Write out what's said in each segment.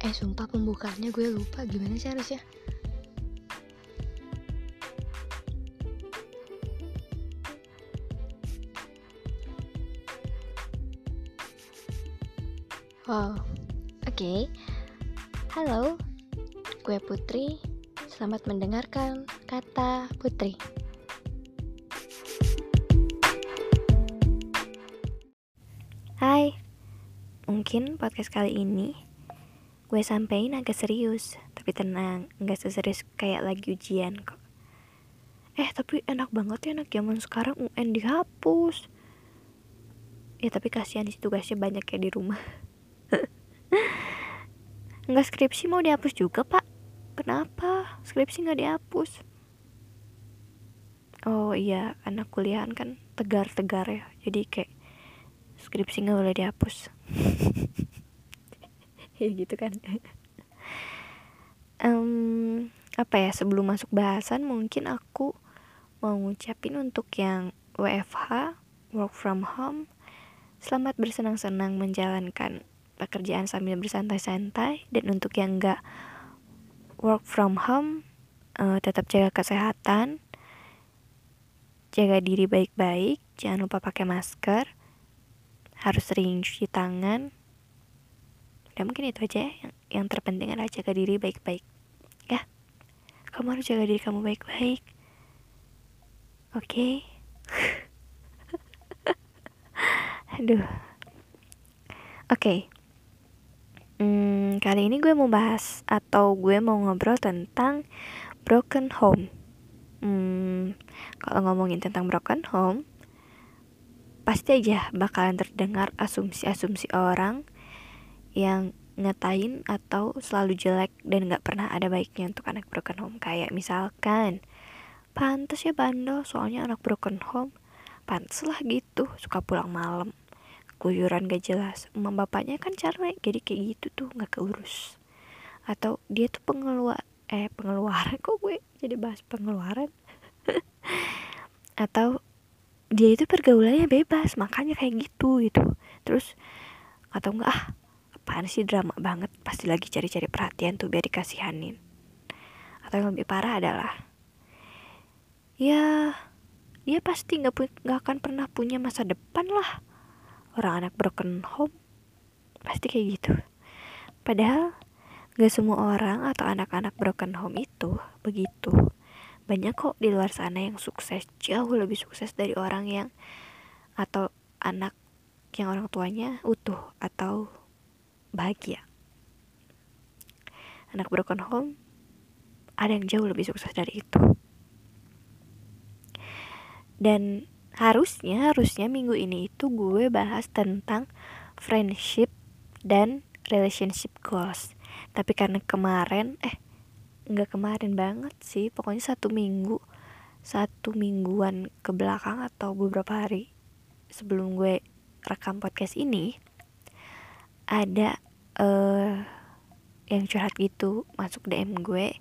Eh sumpah pembukaannya gue lupa. Gimana sih harusnya? Wow, oke. Halo, gue Putri. Selamat mendengarkan kata Putri. Hai, mungkin podcast kali ini gue sampein agak serius, tapi tenang, nggak seserius kayak lagi ujian kok. Eh, tapi enak banget ya anak zaman sekarang UN dihapus. Ya tapi kasihan di tugasnya banyak ya di rumah. Nggak skripsi mau dihapus juga pak? Kenapa? Skripsi nggak dihapus? Oh iya, anak kuliahan kan tegar-tegar ya, jadi kayak skripsi nggak boleh dihapus. ya gitu kan. Um, apa ya sebelum masuk bahasan mungkin aku mau ngucapin untuk yang WFH work from home. Selamat bersenang-senang menjalankan pekerjaan sambil bersantai-santai. Dan untuk yang enggak work from home uh, tetap jaga kesehatan. Jaga diri baik-baik. Jangan lupa pakai masker. Harus sering cuci tangan ya mungkin itu aja ya yang, yang terpenting adalah jaga diri baik-baik. Ya. Kamu harus jaga diri kamu baik-baik. Oke. Okay? aduh. Oke. Okay. hmm, kali ini gue mau bahas atau gue mau ngobrol tentang broken home. Hmm, kalau ngomongin tentang broken home pasti aja bakalan terdengar asumsi-asumsi orang yang ngatain atau selalu jelek dan gak pernah ada baiknya untuk anak broken home. Kayak misalkan pantas ya bandel soalnya anak broken home. Pantas lah gitu suka pulang malam. Kuyuran gak jelas. Emak bapaknya kan carme jadi kayak gitu tuh gak keurus. Atau dia tuh pengeluar eh pengeluaran kok gue jadi bahas pengeluaran? Atau dia itu pergaulannya bebas makanya kayak gitu gitu. Terus atau enggak ah apaan sih drama banget? Pasti lagi cari-cari perhatian tuh biar dikasihanin. Atau yang lebih parah adalah ya dia pasti nggak nggak akan pernah punya masa depan lah. Orang anak broken home pasti kayak gitu. Padahal gak semua orang atau anak-anak broken home itu begitu. Banyak kok di luar sana yang sukses jauh lebih sukses dari orang yang atau anak yang orang tuanya utuh atau bahagia. Anak broken home ada yang jauh lebih sukses dari itu. Dan harusnya harusnya minggu ini itu gue bahas tentang friendship dan relationship goals. Tapi karena kemarin eh nggak kemarin banget sih, pokoknya satu minggu satu mingguan ke belakang atau beberapa hari sebelum gue rekam podcast ini ada uh, yang curhat gitu masuk DM gue.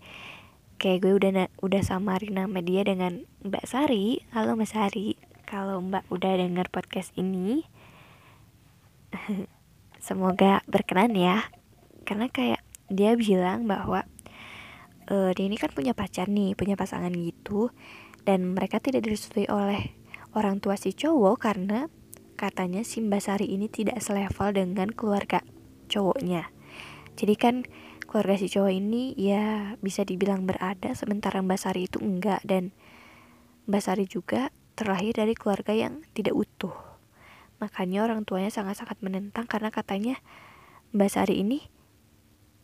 Kayak gue udah udah samarin nama dia dengan Mbak Sari. Halo Mbak Sari. Kalau Mbak udah denger podcast ini semoga berkenan ya. Karena kayak dia bilang bahwa uh, dia ini kan punya pacar nih punya pasangan gitu. Dan mereka tidak direstui oleh orang tua si cowok karena katanya si Mbak Sari ini tidak selevel dengan keluarga cowoknya. Jadi kan keluarga si cowok ini ya bisa dibilang berada sementara Mbak Sari itu enggak. Dan Mbak Sari juga terlahir dari keluarga yang tidak utuh. Makanya orang tuanya sangat-sangat menentang karena katanya Mbak Sari ini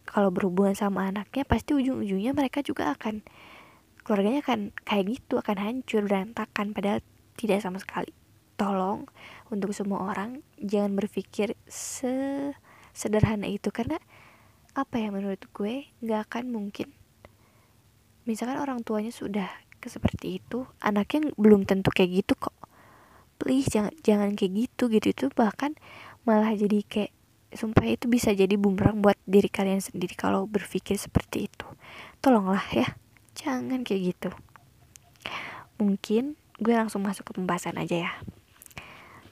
kalau berhubungan sama anaknya pasti ujung-ujungnya mereka juga akan keluarganya akan kayak gitu akan hancur berantakan. Padahal tidak sama sekali. Tolong untuk semua orang jangan berpikir se sederhana itu. Karena apa ya menurut gue? Nggak akan mungkin. Misalkan orang tuanya sudah seperti itu anaknya belum tentu kayak gitu kok. Please jangan jangan kayak gitu gitu. Itu bahkan malah jadi kayak sumpah itu bisa jadi bumerang buat diri kalian sendiri kalau berpikir seperti itu. Tolonglah ya jangan kayak gitu. Mungkin gue langsung masuk ke pembahasan aja ya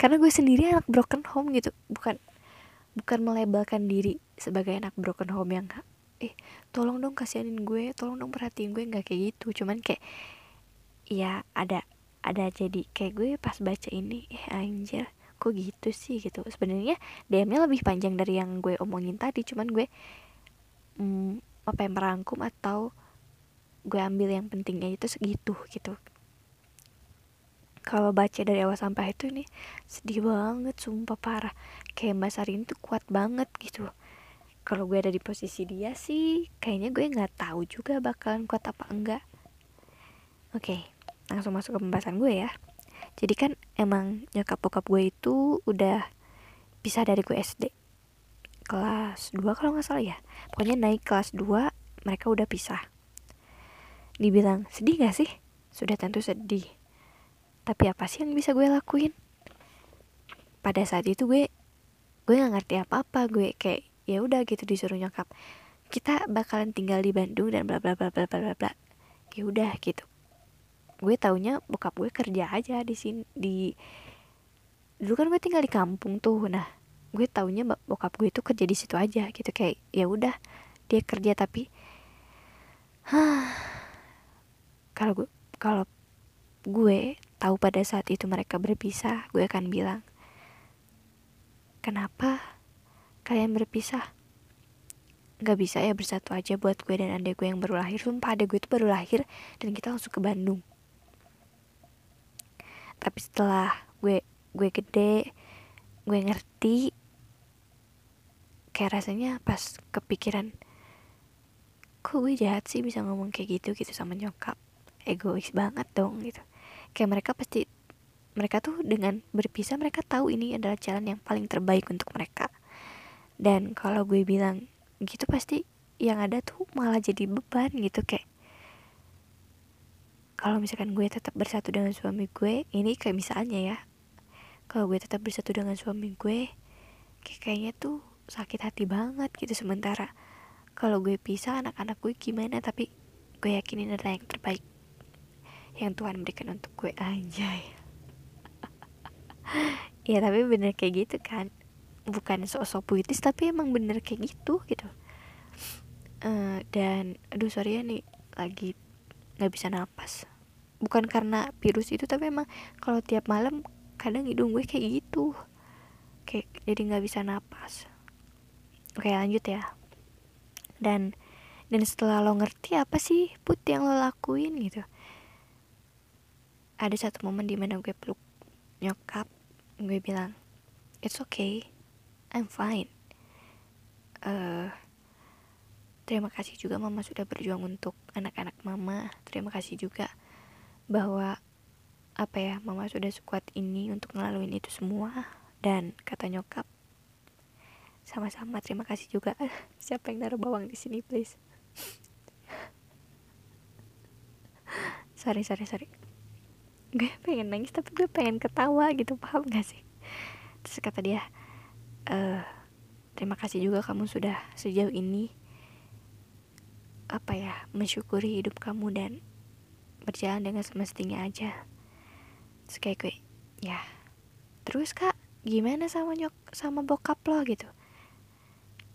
karena gue sendiri anak broken home gitu. Bukan bukan melabelkan diri sebagai anak broken home yang eh tolong dong kasihanin gue tolong dong perhatiin gue nggak kayak gitu. Cuman kayak ya ada ada jadi kayak gue pas baca ini eh anjir kok gitu sih? Gitu. Sebenarnya DM-nya lebih panjang dari yang gue omongin tadi. Cuman gue hmm, apa yang merangkum atau gue ambil yang pentingnya itu segitu gitu kalau baca dari awal sampai itu nih sedih banget sumpah parah. Kayak mbak Sarin tuh kuat banget gitu. Kalau gue ada di posisi dia sih kayaknya gue nggak tahu juga bakalan kuat apa enggak. Oke langsung masuk ke pembahasan gue ya. Jadi kan emang nyokap bokap gue itu udah bisa dari gue SD kelas 2 kalau nggak salah ya. Pokoknya naik kelas 2 mereka udah pisah. Dibilang sedih gak sih? Sudah tentu sedih tapi apa sih yang bisa gue lakuin? Pada saat itu gue gue nggak ngerti apa apa gue kayak ya udah gitu disuruh nyokap kita bakalan tinggal di Bandung dan bla bla bla bla bla bla bla. Ya udah gitu. Gue taunya bokap gue kerja aja di sini di dulu kan gue tinggal di kampung tuh. Nah gue taunya bokap gue itu kerja di situ aja gitu. Kayak ya udah dia kerja tapi kalau gue kalau gue tahu pada saat itu mereka berpisah gue akan bilang kenapa kalian berpisah? Gak bisa ya bersatu aja buat gue dan adek gue yang baru lahir. Sumpah adek gue itu baru lahir dan kita langsung ke Bandung. Tapi setelah gue gue gede Gue ngerti Kayak rasanya pas kepikiran Kok gue jahat sih bisa ngomong kayak gitu gitu sama nyokap? Egois banget dong gitu Kayak mereka pasti mereka tuh dengan berpisah mereka tahu ini adalah jalan yang paling terbaik untuk mereka. Dan kalau gue bilang gitu pasti yang ada tuh malah jadi beban gitu kayak kalau misalkan gue tetap bersatu dengan suami gue ini kayak misalnya ya kalau gue tetap bersatu dengan suami gue kayak kayaknya tuh sakit hati banget gitu sementara. Kalau gue pisah anak-anak gue gimana? Tapi gue yakin ini adalah yang terbaik yang Tuhan berikan untuk gue aja ya. Tapi bener kayak gitu kan. Bukan sosok puitis tapi emang bener kayak gitu gitu. Uh, dan aduh sorry ya nih lagi nggak bisa napas. Bukan karena virus itu tapi emang kalau tiap malam kadang hidung gue kayak gitu. Kayak jadi nggak bisa napas. Oke lanjut ya. Dan dan setelah lo ngerti apa sih put yang lo lakuin gitu ada satu momen di mana gue peluk nyokap gue bilang it's okay I'm fine. Uh, terima kasih juga mama sudah berjuang untuk anak-anak mama. Terima kasih juga bahwa apa ya mama sudah sekuat ini untuk ngelaluin itu semua. Dan kata nyokap sama-sama terima kasih juga. Siapa yang naruh bawang di sini please? Sorry sorry sorry gue pengen nangis tapi gue pengen ketawa gitu paham gak sih? Terus kata dia uh, terima kasih juga kamu sudah sejauh ini apa ya mensyukuri hidup kamu dan berjalan dengan semestinya aja. Terus kayak gue ya terus kak gimana sama nyok sama bokap lo? Gitu.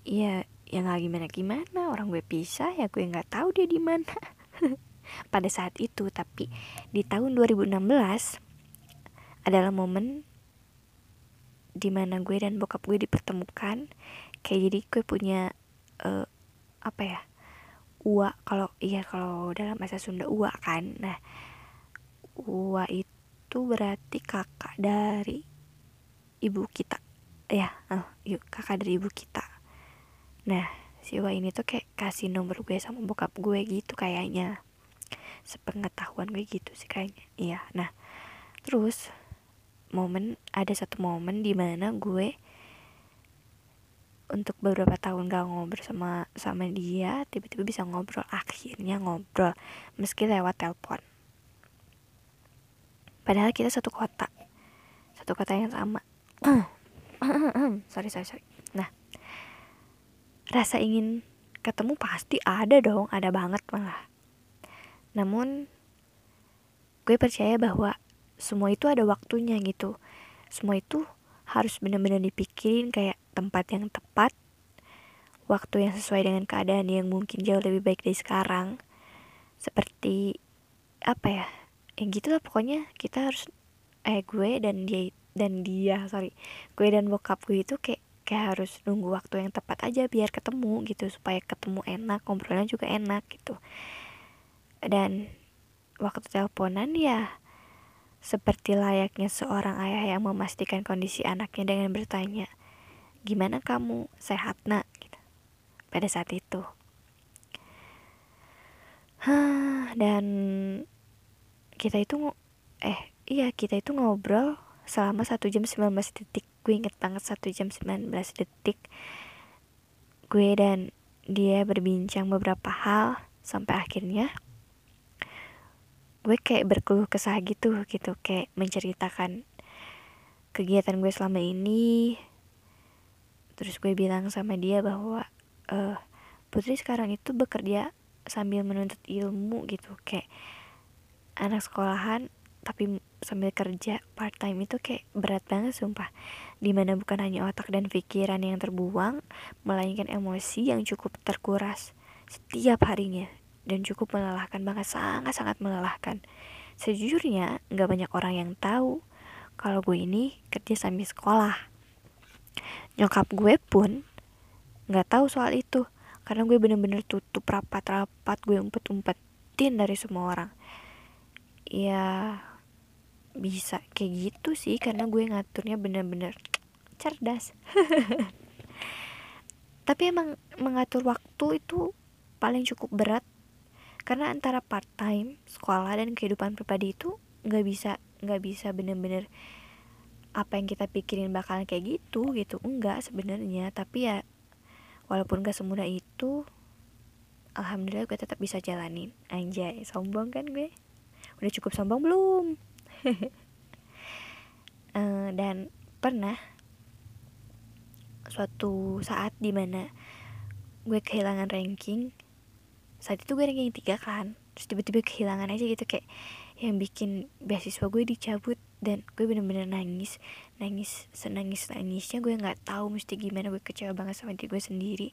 Ya ya nggak gimana gimana orang gue pisah ya gue nggak tahu dia di mana pada saat itu. Tapi di tahun 2016 adalah momen di mana gue dan bokap gue dipertemukan. Kayak jadi gue punya uh, apa ya uak kalau iya kalau dalam bahasa Sunda uak kan. Nah uak itu berarti kakak dari ibu kita. Ya uh, yuk kakak dari ibu kita. Nah si uak ini tuh kayak kasih nomor gue sama bokap gue gitu kayaknya sepengetahuan gue gitu sih kayaknya. Iya nah terus momen ada satu momen di mana gue untuk beberapa tahun gak ngobrol sama sama dia tiba-tiba bisa ngobrol akhirnya ngobrol meski lewat telepon. Padahal kita satu kota satu kota yang sama. Sorry sorry sorry. Nah rasa ingin ketemu pasti ada dong ada banget malah namun gue percaya bahwa semua itu ada waktunya gitu. Semua itu harus benar-benar dipikirin kayak tempat yang tepat waktu yang sesuai dengan keadaan yang mungkin jauh lebih baik dari sekarang. Seperti apa ya ya gitu lah pokoknya kita harus eh gue dan dia dan dia sorry. Gue dan bokap gue itu kayak kayak harus nunggu waktu yang tepat aja biar ketemu gitu supaya ketemu enak ngobrolnya juga enak gitu dan waktu teleponan ya seperti layaknya seorang ayah yang memastikan kondisi anaknya dengan bertanya gimana kamu? Sehat nak? Gitu. Pada saat itu. Dan kita itu eh iya kita itu ngobrol selama satu jam 19 detik. Gue inget banget satu jam 19 detik. Gue dan dia berbincang beberapa hal sampai akhirnya gue kayak berkeluh kesah gitu gitu. Kayak menceritakan kegiatan gue selama ini. Terus gue bilang sama dia bahwa uh, putri sekarang itu bekerja sambil menuntut ilmu gitu. Kayak anak sekolahan tapi sambil kerja part time itu kayak berat banget sumpah. Di mana bukan hanya otak dan pikiran yang terbuang melainkan emosi yang cukup terkuras setiap harinya dan cukup melelahkan banget sangat sangat melelahkan. Sejujurnya nggak banyak orang yang tahu kalau gue ini kerja sambil sekolah. Nyokap gue pun nggak tahu soal itu karena gue bener-bener tutup rapat-rapat gue umpet-umpetin dari semua orang. Ya bisa kayak gitu sih karena gue ngaturnya bener-bener cerdas. Tapi emang mengatur waktu itu paling cukup berat karena antara part time sekolah dan kehidupan pribadi itu nggak bisa nggak bisa bener-bener apa yang kita pikirin bakalan kayak gitu gitu. Enggak sebenarnya. Tapi ya walaupun gak semudah itu alhamdulillah gue tetap bisa jalanin. Anjay sombong kan gue? Udah cukup sombong belum? Uh, dan pernah suatu saat di mana gue kehilangan ranking saat itu gue ranking tiga kan. Terus tiba-tiba kehilangan aja gitu kayak yang bikin beasiswa gue dicabut dan gue bener-bener nangis nangis senangis nangisnya gue nggak tahu mesti gimana gue kecewa banget sama diri gue sendiri.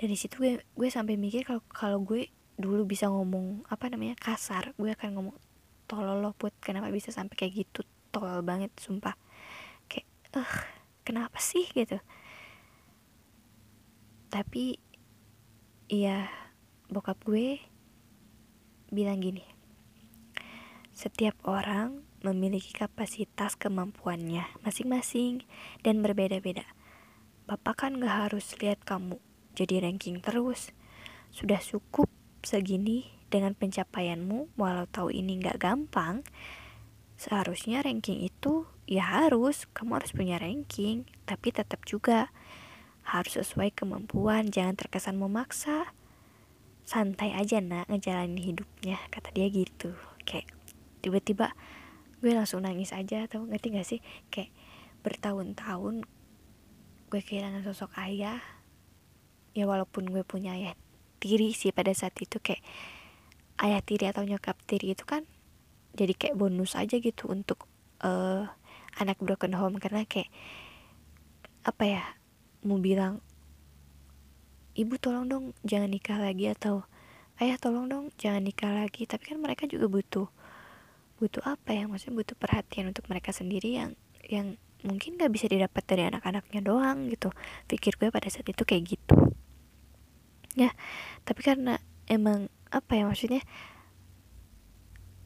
Dan di situ gue gue sampai mikir kalau kalau gue dulu bisa ngomong apa namanya kasar gue akan ngomong tolol lo put kenapa bisa sampai kayak gitu? Tolol banget sumpah. Kayak eh kenapa sih? Gitu. Tapi iya bokap gue bilang gini setiap orang memiliki kapasitas kemampuannya masing-masing dan berbeda-beda. Bapak kan gak harus lihat kamu jadi ranking terus. Sudah cukup segini dengan pencapaianmu walau tahu ini nggak gampang seharusnya ranking itu ya harus kamu harus punya ranking tapi tetap juga harus sesuai kemampuan jangan terkesan memaksa. Santai aja nak ngejalanin hidupnya kata dia gitu. Kayak tiba-tiba gue langsung nangis aja atau ngerti gak sih? Kayak bertahun-tahun gue kehilangan sosok ayah. Ya walaupun gue punya ayah tiri sih pada saat itu kayak ayah tiri atau nyokap tiri itu kan jadi kayak bonus aja gitu untuk uh, anak broken home. Karena kayak apa ya mau bilang ibu tolong dong jangan nikah lagi atau ayah tolong dong jangan nikah lagi. Tapi kan mereka juga butuh butuh apa ya? Maksudnya butuh perhatian untuk mereka sendiri yang yang mungkin gak bisa didapat dari anak-anaknya doang gitu. Pikir gue pada saat itu kayak gitu. Ya tapi karena emang apa ya? Maksudnya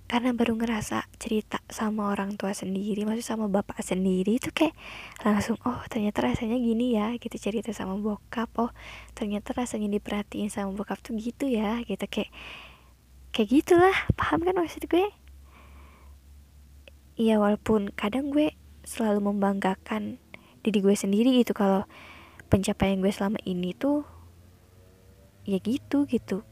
karena baru ngerasa cerita sama orang tua sendiri maksud sama bapak sendiri itu kayak langsung oh ternyata rasanya gini ya gitu cerita sama bokap oh ternyata rasanya diperhatiin sama bokap tuh gitu ya gitu kayak kayak gitulah paham kan maksud gue? Iya walaupun kadang gue selalu membanggakan diri gue sendiri gitu kalau pencapaian gue selama ini tuh ya gitu gitu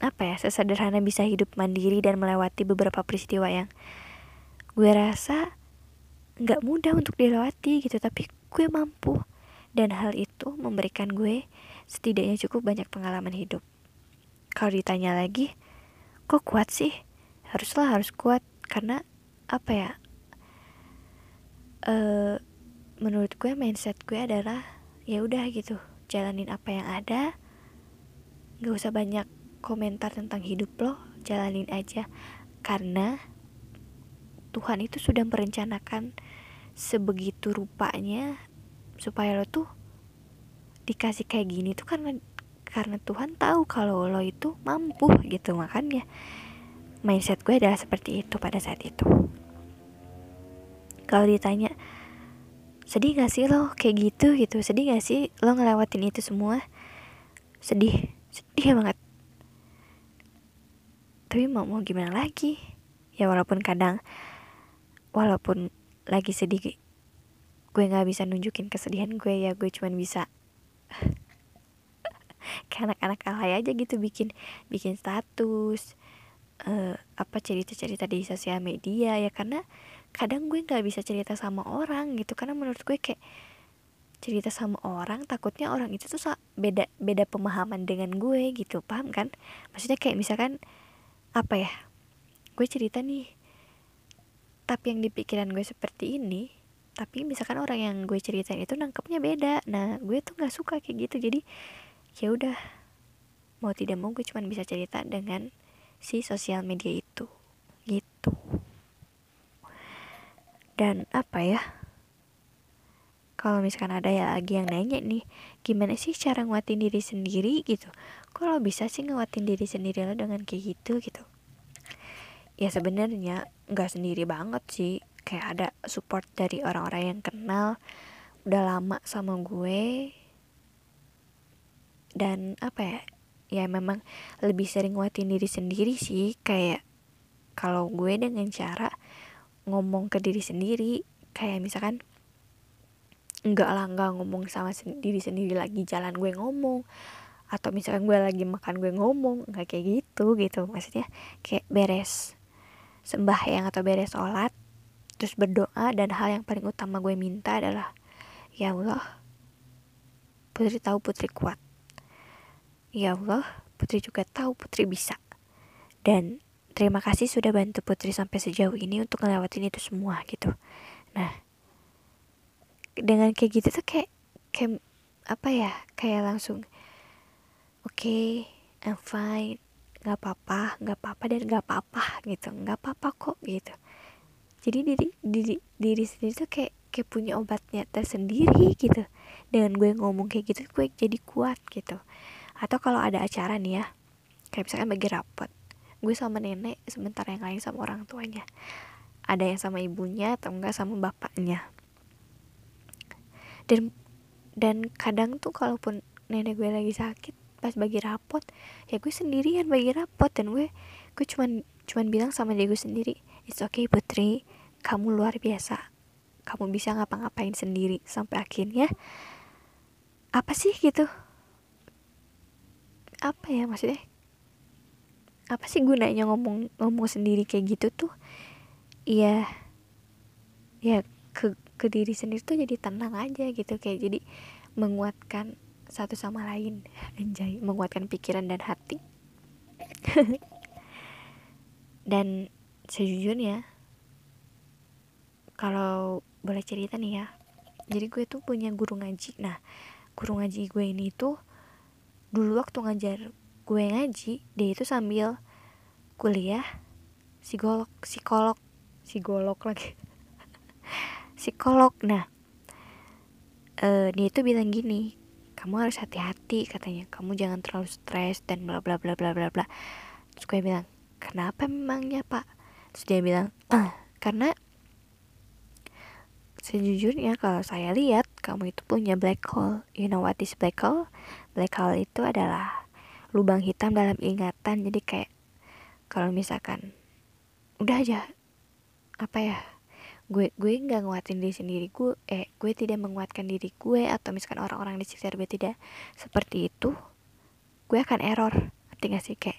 apa ya sesederhana bisa hidup mandiri dan melewati beberapa peristiwa yang gue rasa nggak mudah untuk dilewati gitu tapi gue mampu. Dan hal itu memberikan gue setidaknya cukup banyak pengalaman hidup. Kalau ditanya lagi kok kuat sih? Haruslah harus kuat karena apa ya uh, menurut gue mindset gue adalah ya udah gitu jalanin apa yang ada gak usah banyak komentar tentang hidup lo jalanin aja. Karena Tuhan itu sudah merencanakan sebegitu rupanya supaya lo tuh dikasih kayak gini tuh karena karena Tuhan tahu kalau lo itu mampu gitu. Makanya mindset gue adalah seperti itu pada saat itu. Kalau ditanya sedih gak sih lo kayak gitu? gitu. Sedih gak sih lo ngelewatin itu semua? Sedih sedih banget tapi mau mau gimana lagi? Ya walaupun kadang walaupun lagi sedih gue nggak bisa nunjukin kesedihan gue ya. Gue cuman bisa kayak anak-anak alay aja gitu bikin bikin status uh, apa cerita-cerita di sosial media ya. Karena kadang gue nggak bisa cerita sama orang gitu. Karena menurut gue kayak cerita sama orang takutnya orang itu tuh beda beda pemahaman dengan gue gitu. Paham kan? Maksudnya kayak misalkan apa ya? Gue cerita nih. Tapi yang di pikiran gue seperti ini tapi misalkan orang yang gue ceritain itu nangkepnya beda. Nah gue tuh nggak suka kayak gitu. Jadi ya udah. Mau tidak mau gue cuma bisa cerita dengan si sosial media itu. Gitu. Dan apa ya kalau misalkan ada ya lagi yang nanya nih gimana sih cara nguatin diri sendiri gitu? Kalau bisa sih nguatin diri sendiri lo dengan kayak gitu gitu? Ya sebenarnya nggak sendiri banget sih. Kayak ada support dari orang-orang yang kenal udah lama sama gue. Dan apa ya ya memang lebih sering nguatin diri sendiri sih. Kayak kalau gue dengan cara ngomong ke diri sendiri kayak misalkan enggak lah enggak ngomong sama diri sendiri lagi jalan gue ngomong. Atau misalkan gue lagi makan gue ngomong nggak kayak gitu gitu. Maksudnya kayak beres sembahyang atau beres sholat terus berdoa dan hal yang paling utama gue minta adalah ya Allah putri tahu putri kuat. Ya Allah putri juga tahu putri bisa. Dan terima kasih sudah bantu putri sampai sejauh ini untuk ngelewatin itu semua gitu. Nah dengan kayak gitu tuh kayak kayak apa ya kayak langsung oke okay, I'm fine nggak apa-apa nggak apa-apa dan nggak apa-apa gitu. Nggak apa-apa kok gitu. Jadi diri diri diri sendiri tuh kayak kayak punya obatnya tersendiri gitu. Dengan gue ngomong kayak gitu gue jadi kuat gitu. Atau kalau ada acara nih ya kayak misalkan bagi rapot gue sama nenek sementara yang lain sama orang tuanya. Ada yang sama ibunya atau enggak sama bapaknya dan dan kadang tuh kalaupun nenek gue lagi sakit pas bagi rapot ya gue sendirian bagi rapot dan gue gue cuman cuman bilang sama dia gue sendiri it's okay putri. Kamu luar biasa. Kamu bisa ngapa-ngapain sendiri. Sampai akhirnya apa sih? gitu. Apa ya maksudnya? Apa sih gunanya ngomong ngomong sendiri kayak gitu tuh? Iya. Ya ke ke diri sendiri tuh jadi tenang aja gitu kayak jadi menguatkan satu sama lain. Anjay menguatkan pikiran dan hati. Dan sejujurnya kalau boleh cerita nih ya jadi gue tuh punya guru ngaji. Nah guru ngaji gue ini tuh dulu waktu ngajar gue ngaji dia itu sambil kuliah psikolog psikolog psikolog lagi psikolog. Nah uh, dia itu bilang gini kamu harus hati-hati katanya. Kamu jangan terlalu stres dan bla bla bla bla bla bla. Terus gue bilang kenapa memangnya pak? Terus dia bilang ah karena sejujurnya kalau saya lihat kamu itu punya black hole. You know what is black hole? Black hole itu adalah lubang hitam dalam ingatan. Jadi kayak kalau misalkan udah aja apa ya gue gue nggak nguatin diri sendiri gue eh gue tidak menguatkan diri gue atau misalkan orang-orang di sekitar gue tidak seperti itu gue akan error. Ngerti gak sih? Kayak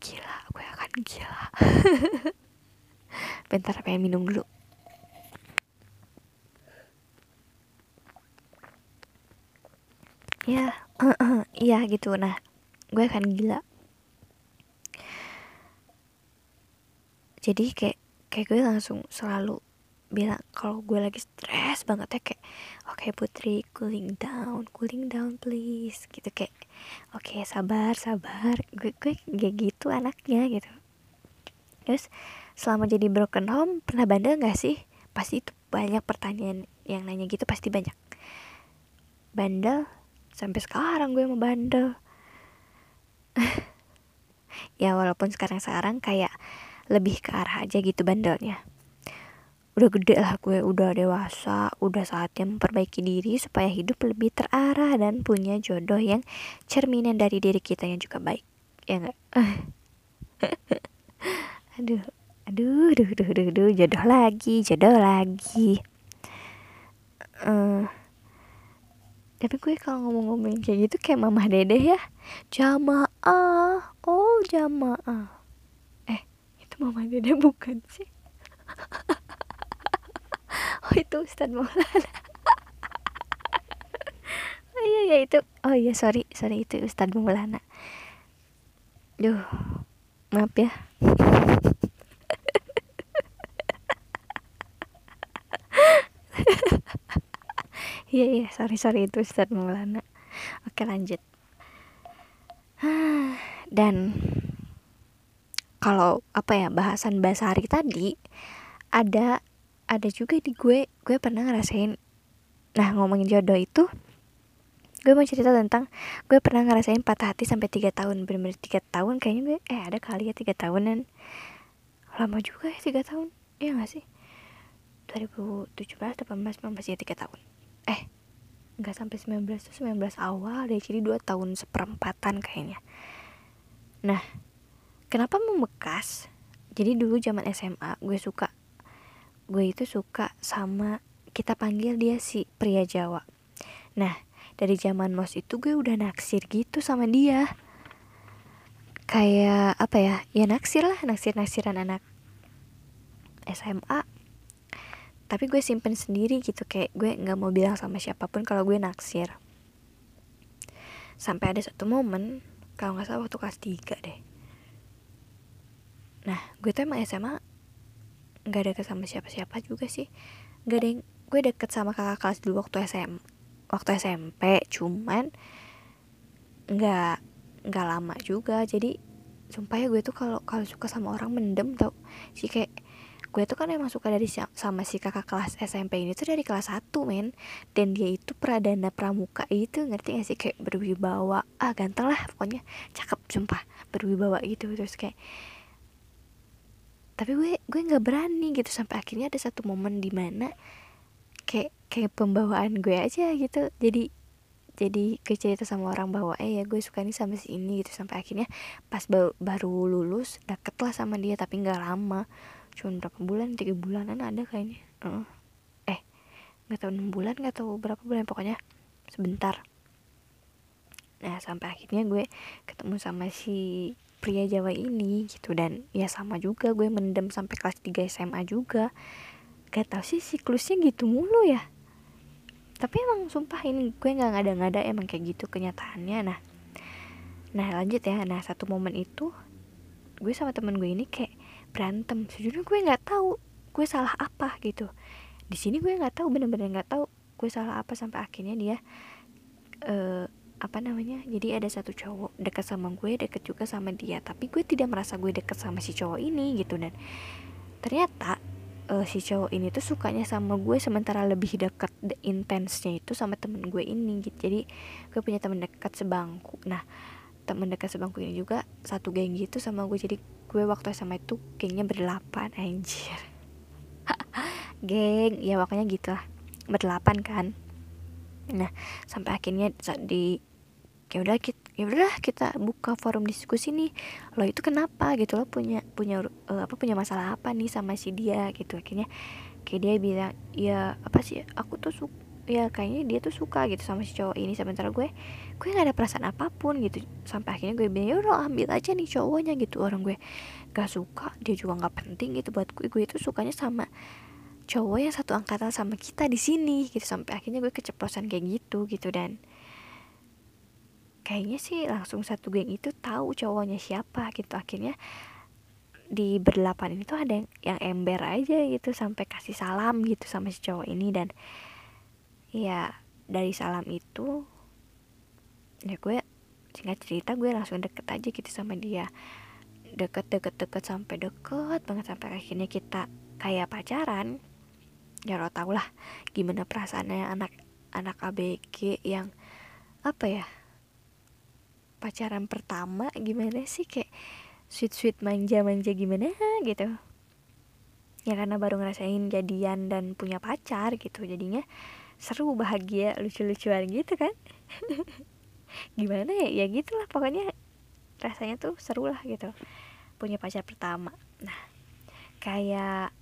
gila gue akan gila. Bentar pengen minum dulu? Ya iya gitu. Nah gue akan gila. Jadi kayak kayak gue langsung selalu bilang kalau gue lagi stres banget ya kayak oke okay, putri cooling down cooling down please. Gitu kayak oke okay, sabar sabar. Gue gue kayak gitu anaknya gitu. Terus selama jadi broken home pernah bandel nggak sih? Pasti itu banyak pertanyaan yang nanya gitu pasti banyak. Bandel? Sampai sekarang gue mau bandel. Ya walaupun sekarang sekarang kayak lebih ke arah aja gitu bandelnya. Udah gede lah gue udah dewasa udah saatnya memperbaiki diri supaya hidup lebih terarah dan punya jodoh yang cerminan dari diri kita yang juga baik. Ya enggak aduh aduh aduh aduh aduh, aduh jodoh lagi jodoh lagi. Uh, tapi gue kalau ngomong-ngomongin kayak gitu kayak mamah dede ya. Jamaah oh jamaah mama dede bukan sih? Oh itu Ustadz Maulana. Oh iya ya itu. Oh iya sorry sorry itu Ustadz Maulana. Duh maaf ya. Iya iya sorry sorry itu Ustadz Maulana. Oke lanjut. Dan kalau apa ya bahasan bahasa hari tadi ada ada juga di gue gue pernah ngerasain nah ngomongin jodoh itu gue mau cerita tentang gue pernah ngerasain patah hati sampai tiga tahun bener-bener tiga tahun kayaknya gue eh ada kali ya tiga tahunan. Lama juga ya tiga tahun iya gak sih? 2017 18 19 ya tiga tahun. Eh nggak sampai 19 tuh 19 awal deh jadi dua tahun seperempatan kayaknya. Nah kenapa membekas jadi dulu zaman SMA gue suka gue itu suka sama kita panggil dia si pria Jawa. Nah dari zaman mos itu gue udah naksir gitu sama dia. Kayak apa ya ya naksir lah naksir naksiran anak SMA tapi gue simpen sendiri gitu kayak gue nggak mau bilang sama siapa pun kalau gue naksir. Sampai ada satu momen kalau nggak salah waktu kelas 3 deh nah gue tuh emang SMA nggak deket sama siapa-siapa juga sih. Gak ada yang gue deket sama kakak kelas dulu waktu SM waktu SMP cuman nggak nggak lama juga. Jadi sumpah ya gue tuh kalau kalau suka sama orang mendem tau. Sih kayak gue tuh kan emang suka dari sama si kakak kelas SMP ini tuh dari kelas 1 men. Dan dia itu pradana pramuka itu ngerti gak sih? Kayak berwibawa ah ganteng lah pokoknya. Cakep sumpah. Berwibawa gitu. Terus kayak tapi gue gue nggak berani gitu. Sampai akhirnya ada satu momen di mana kayak kayak pembawaan gue aja gitu. Jadi jadi gue cerita sama orang bahwa eh ya gue suka nih sama si ini gitu. Sampai akhirnya pas baru, baru lulus deket lah sama dia tapi nggak lama. Cuma berapa bulan? Tiga bulanan ada kayaknya. Uh. eh nggak tahu enam bulan nggak tahu berapa bulan pokoknya sebentar. Nah sampai akhirnya gue ketemu sama si pria Jawa ini gitu. Dan ya sama juga gue mendem sampai kelas 3 SMA juga. Gak tau sih siklusnya gitu mulu ya. Tapi emang sumpah ini gue nggak ngada-ngada emang kayak gitu kenyataannya. Nah nah lanjut ya. Nah satu momen itu gue sama temen gue ini kayak berantem. Sejujurnya gue nggak tahu gue salah apa gitu. Di sini gue nggak tahu bener-bener nggak tahu gue salah apa sampai akhirnya dia uh, apa namanya jadi ada satu cowok dekat sama gue deket juga sama dia tapi gue tidak merasa gue deket sama si cowok ini gitu. Dan ternyata uh, si cowok ini tuh sukanya sama gue sementara lebih deket intensnya itu sama temen gue ini gitu. Jadi gue punya temen dekat sebangku. Nah temen dekat sebangku ini juga satu geng gitu sama gue. Jadi gue waktu sama itu gengnya berdelapan anjir. Geng ya pokoknya gitu lah berdelapan kan. Nah sampai akhirnya di ya udah kita ya udah kita buka forum diskusi nih. Lo itu kenapa gitu lo punya punya uh, apa punya masalah apa nih sama si dia gitu. Akhirnya kayak dia bilang ya apa sih aku tuh suka ya kayaknya dia tuh suka gitu sama si cowok ini sementara gue gue nggak ada perasaan apa pun gitu. Sampai akhirnya gue bilang ya udah ambil aja nih cowoknya gitu. Orang gue gak suka dia juga nggak penting gitu buat gue. Gue itu sukanya sama cowok yang satu angkatan sama kita di sini gitu. Sampai akhirnya gue keceplosan kayak gitu gitu dan kayaknya sih langsung satu geng itu tahu cowoknya siapa gitu. Akhirnya di berdelapan ini tuh ada yang, yang ember aja gitu sampai kasih salam gitu sama si cowok ini. Dan ya dari salam itu ya gue singkat cerita gue langsung deket aja gitu sama dia. Deket deket deket sampai deket banget sampai akhirnya kita kayak pacaran. Ya lo tau lah gimana perasaannya anak anak ABG yang apa ya pacaran pertama gimana sih? Kayak sweet sweet manja manja gimana gitu. Ya karena baru ngerasain jadian dan punya pacar gitu. Jadinya seru bahagia lucu-lucuan gitu kan? Gimana ya? Ya gitulah. Pokoknya rasanya tuh seru lah gitu. Punya pacar pertama. Nah kayak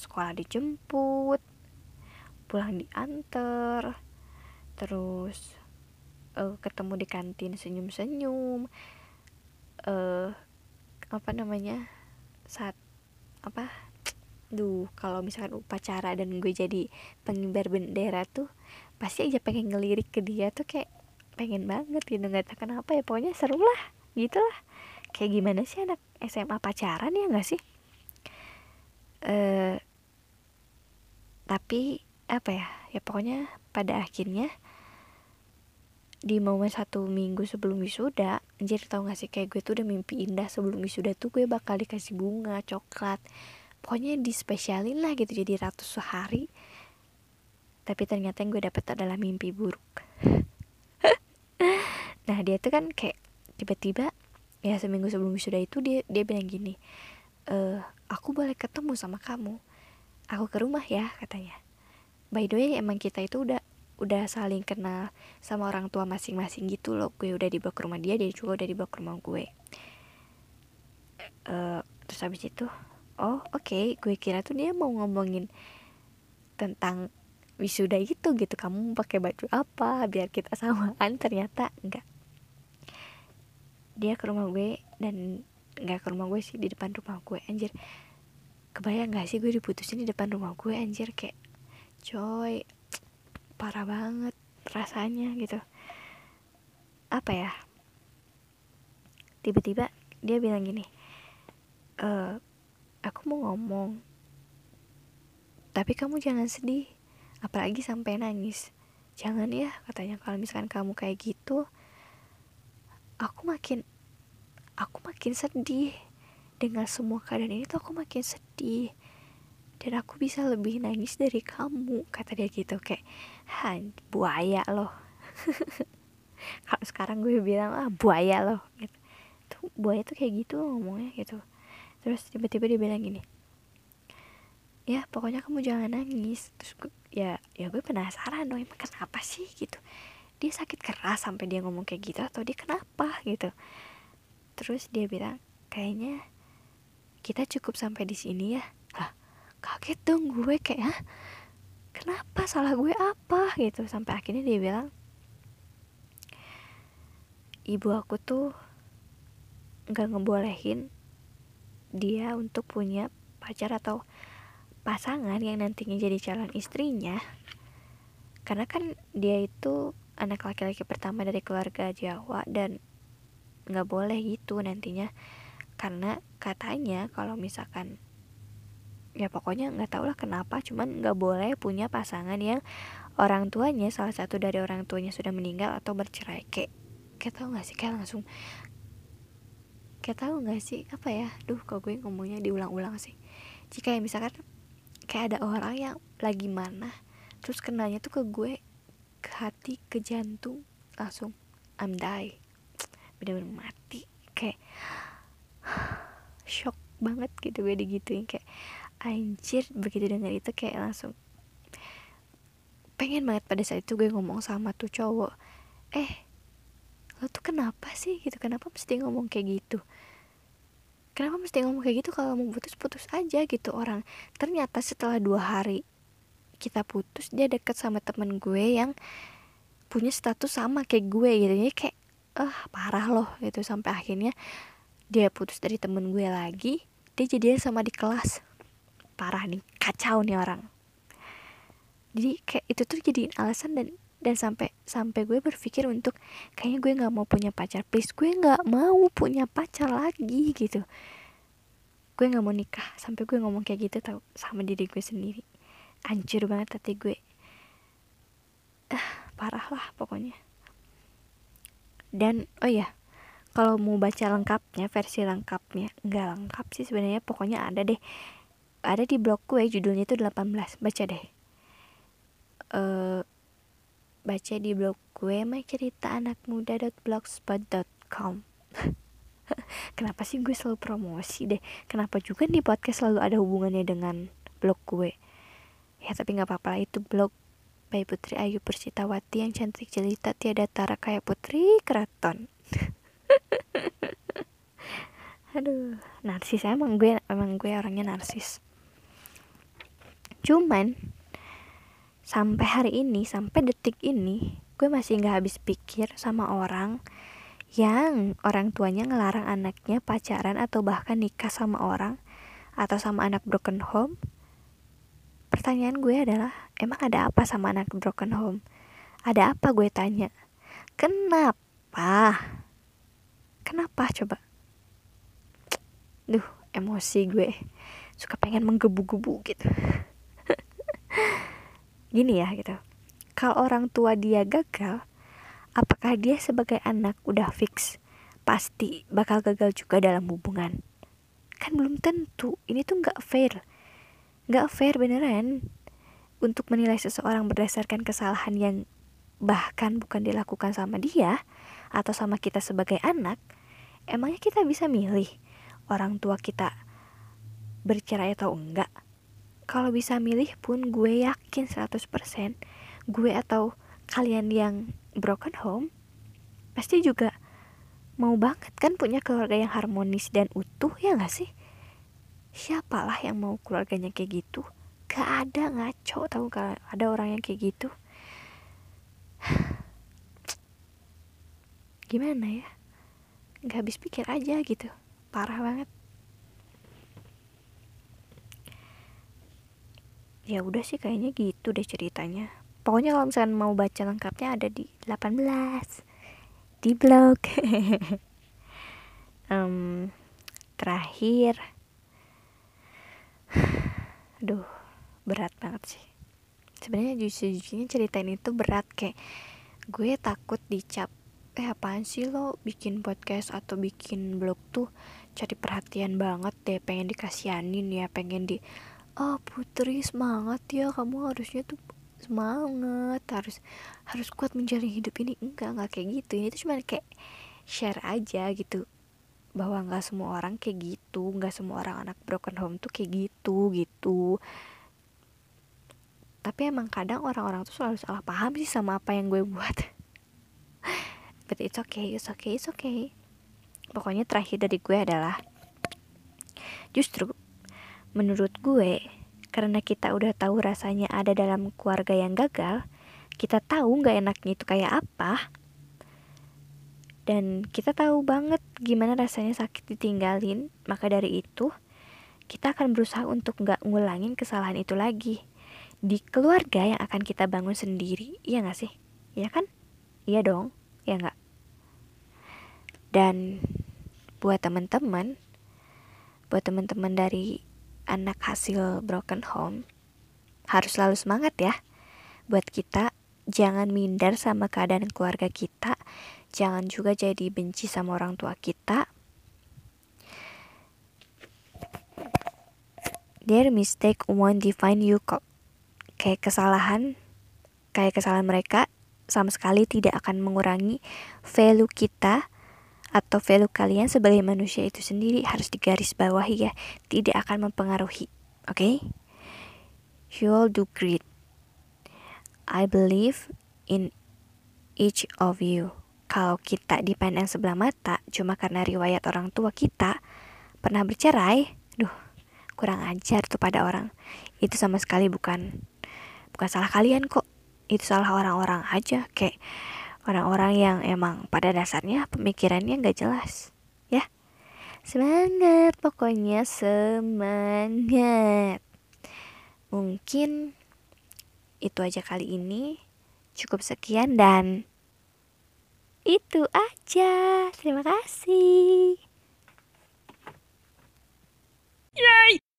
sekolah dijemput pulang diantar terus uh, ketemu di kantin senyum-senyum uh, apa namanya saat apa duh kalau misalkan upacara dan gue jadi pengibar bendera tuh pasti aja pengen ngelirik ke dia tuh kayak pengen banget gitu nggak tahu kenapa ya pokoknya seru lah gitu lah. Kayak gimana sih anak SMA pacaran ya nggak sih? Eh tapi apa ya ya pokoknya pada akhirnya di momen satu minggu sebelum wisuda anjir tau gak sih? Kayak gue tuh udah mimpi indah sebelum wisuda tuh gue bakal dikasih bunga coklat. Pokoknya dispesialin lah gitu jadi ratus sehari. Tapi ternyata yang gue dapet adalah mimpi buruk. Nah dia tuh kan kayak tiba-tiba ya seminggu sebelum wisuda itu dia dia bilang gini e, aku boleh ketemu sama kamu. Aku ke rumah ya katanya. By the way emang kita itu udah udah saling kenal sama orang tua masing-masing gitu loh. Gue udah dibawa ke rumah dia dia juga udah dibawa ke rumah gue. Uh, terus habis itu oh oke okay. gue kira tuh dia mau ngomongin tentang wisuda itu gitu. Kamu pakai baju apa biar kita samaan? Ternyata enggak. Dia ke rumah gue dan enggak ke rumah gue sih di depan rumah gue. Anjir kebayang gak sih gue diputusin di depan rumah gue anjir kayak coy parah banget rasanya gitu. Apa ya? Tiba-tiba dia bilang gini e, aku mau ngomong tapi kamu jangan sedih apalagi sampai nangis. Jangan ya katanya. Kalau misalkan kamu kayak gitu aku makin aku makin sedih. Dengan semua keadaan ini tuh aku makin sedih. Dan aku bisa lebih nangis dari kamu kata dia gitu. Kayak Han buaya loh. Kalau sekarang gue bilang ah buaya loh gitu. Tuh buaya tuh kayak gitu ngomongnya gitu. Terus tiba-tiba dia bilang gini ya pokoknya kamu jangan nangis. Terus gue, ya ya gue penasaran dong emang kenapa sih? Gitu. Dia sakit keras sampai dia ngomong kayak gitu atau dia kenapa? Gitu. Terus dia bilang kayaknya kita cukup sampai di sini ya. Lah kaget dong gue kayak Hah? Kenapa? Salah gue apa? gitu. Sampai akhirnya dia bilang ibu aku tuh nggak ngebolehin dia untuk punya pacar atau pasangan yang nantinya jadi calon istrinya. Karena kan dia itu anak laki-laki pertama dari keluarga Jawa dan nggak boleh gitu nantinya. Karena katanya kalau misalkan ya pokoknya nggak tau lah kenapa cuman nggak boleh punya pasangan yang orang tuanya salah satu dari orang tuanya sudah meninggal atau bercerai. Kayak kayak tau nggak sih? Kayak langsung kayak tau nggak sih? Apa ya? Duh kok gue ngomongnya diulang-ulang sih. Jika ya misalkan kayak ada orang yang lagi mana terus kenanya tuh ke gue ke hati ke jantung langsung I'm die. Bener-bener mati. Kayak shock banget gitu gue digituin. Kayak anjir begitu dengar itu kayak langsung pengen banget pada saat itu gue ngomong sama tuh cowok eh lo tuh kenapa sih? Gitu kenapa mesti ngomong kayak gitu? Kenapa mesti ngomong kayak gitu kalau mau putus putus aja? Gitu orang. Ternyata setelah dua hari kita putus dia deket sama temen gue yang punya status sama kayak gue gitu. Jadi kayak ah uh, parah loh gitu. Sampai akhirnya dia putus dari temen gue lagi dia jadian sama di kelas parah nih kacau nih orang. Jadi kayak itu tuh jadi alasan dan dan sampai sampai gue berpikir untuk kayaknya gue nggak mau punya pacar. Please gue nggak mau punya pacar lagi gitu. Gue nggak mau nikah. Sampai gue ngomong kayak gitu tau sama diri gue sendiri. Hancur banget hati gue. Ah parah lah pokoknya. Dan oh ya kalau mau baca lengkapnya versi lengkapnya nggak lengkap sih sebenarnya pokoknya ada deh ada di blog gue judulnya itu 18 baca deh. Uh, baca di blog gue my cerita anak muda.blogspot.com kenapa sih gue selalu promosi deh? Kenapa juga nih podcast selalu ada hubungannya dengan blog gue? Ya tapi nggak apa-apa lah. Itu blog by Putri Ayu Persitawati yang cantik jelita tiada tara kayak Putri Keraton. Aduh narsis. Emang gue emang gue orangnya narsis cuman sampai hari ini sampai detik ini gue masih nggak habis pikir sama orang yang orang tuanya ngelarang anaknya pacaran atau bahkan nikah sama orang atau sama anak broken home. Pertanyaan gue adalah emang ada apa sama anak broken home? Ada apa? Gue tanya. Kenapa? Kenapa? Coba. Duh emosi gue. Suka pengen menggebu-gebu gitu gini ya gitu. Kalau orang tua dia gagal apakah dia sebagai anak udah fix pasti bakal gagal juga dalam hubungan? Kan belum tentu. Ini tuh nggak fair. Nggak fair beneran untuk menilai seseorang berdasarkan kesalahan yang bahkan bukan dilakukan sama dia atau sama kita sebagai anak. Emangnya kita bisa milih orang tua kita bercerai atau enggak kalau bisa milih pun gue yakin 100% gue atau kalian yang broken home pasti juga mau banget kan punya keluarga yang harmonis dan utuh ya gak sih? Siapalah yang mau keluarganya kayak gitu? Gak ada ngaco tahu gak ada orang yang kayak gitu. Gimana ya? Gak habis pikir aja gitu. Parah banget ya udah sih kayaknya gitu deh ceritanya. Pokoknya kalau misalkan mau baca lengkapnya ada di 18 di blog. Um, terakhir. Aduh berat banget sih. Sebenarnya jujur-jujurnya ceritain itu berat kayak gue takut dicap eh apaan sih lo bikin podcast atau bikin blog tuh? Cari perhatian banget deh pengen dikasianin ya pengen di oh putri semangat ya. Kamu harusnya tuh semangat. Harus harus kuat menjalani hidup ini. Enggak enggak kayak gitu. Ini tuh cuma kayak share aja gitu. Bahwa nggak semua orang kayak gitu. Nggak semua orang anak broken home tuh kayak gitu gitu. Tapi emang kadang orang-orang tuh selalu salah paham sih sama apa yang gue buat. But it's okay it's okay it's okay. Pokoknya terakhir dari gue adalah justru menurut gue karena kita udah tahu rasanya ada dalam keluarga yang gagal, kita tahu nggak enaknya itu kayak apa. Dan kita tahu banget gimana rasanya sakit ditinggalin, maka dari itu kita akan berusaha untuk nggak ngulangin kesalahan itu lagi di keluarga yang akan kita bangun sendiri, iya nggak sih? Iya kan? Iya dong, ya nggak? Dan buat teman-teman, buat teman-teman dari anak hasil broken home harus selalu semangat ya. Buat kita jangan minder sama keadaan keluarga kita. Jangan juga jadi benci sama orang tua kita. Their mistake won't define you kok. Kayak kesalahan kayak kesalahan mereka sama sekali tidak akan mengurangi value kita atau value kalian sebagai manusia itu sendiri harus digaris bawahi ya. Tidak akan mempengaruhi oke? Okay? you all do great. I believe in each of you. Kalau kita dipandang sebelah mata cuma karena riwayat orang tua kita pernah bercerai duh kurang ajar tuh pada orang. Itu sama sekali bukan bukan salah kalian kok. Itu salah orang-orang aja kayak orang-orang yang emang pada dasarnya pemikirannya nggak jelas ya. Semangat pokoknya semangat. Mungkin itu aja kali ini. Cukup sekian dan itu aja. Terima kasih. Yay!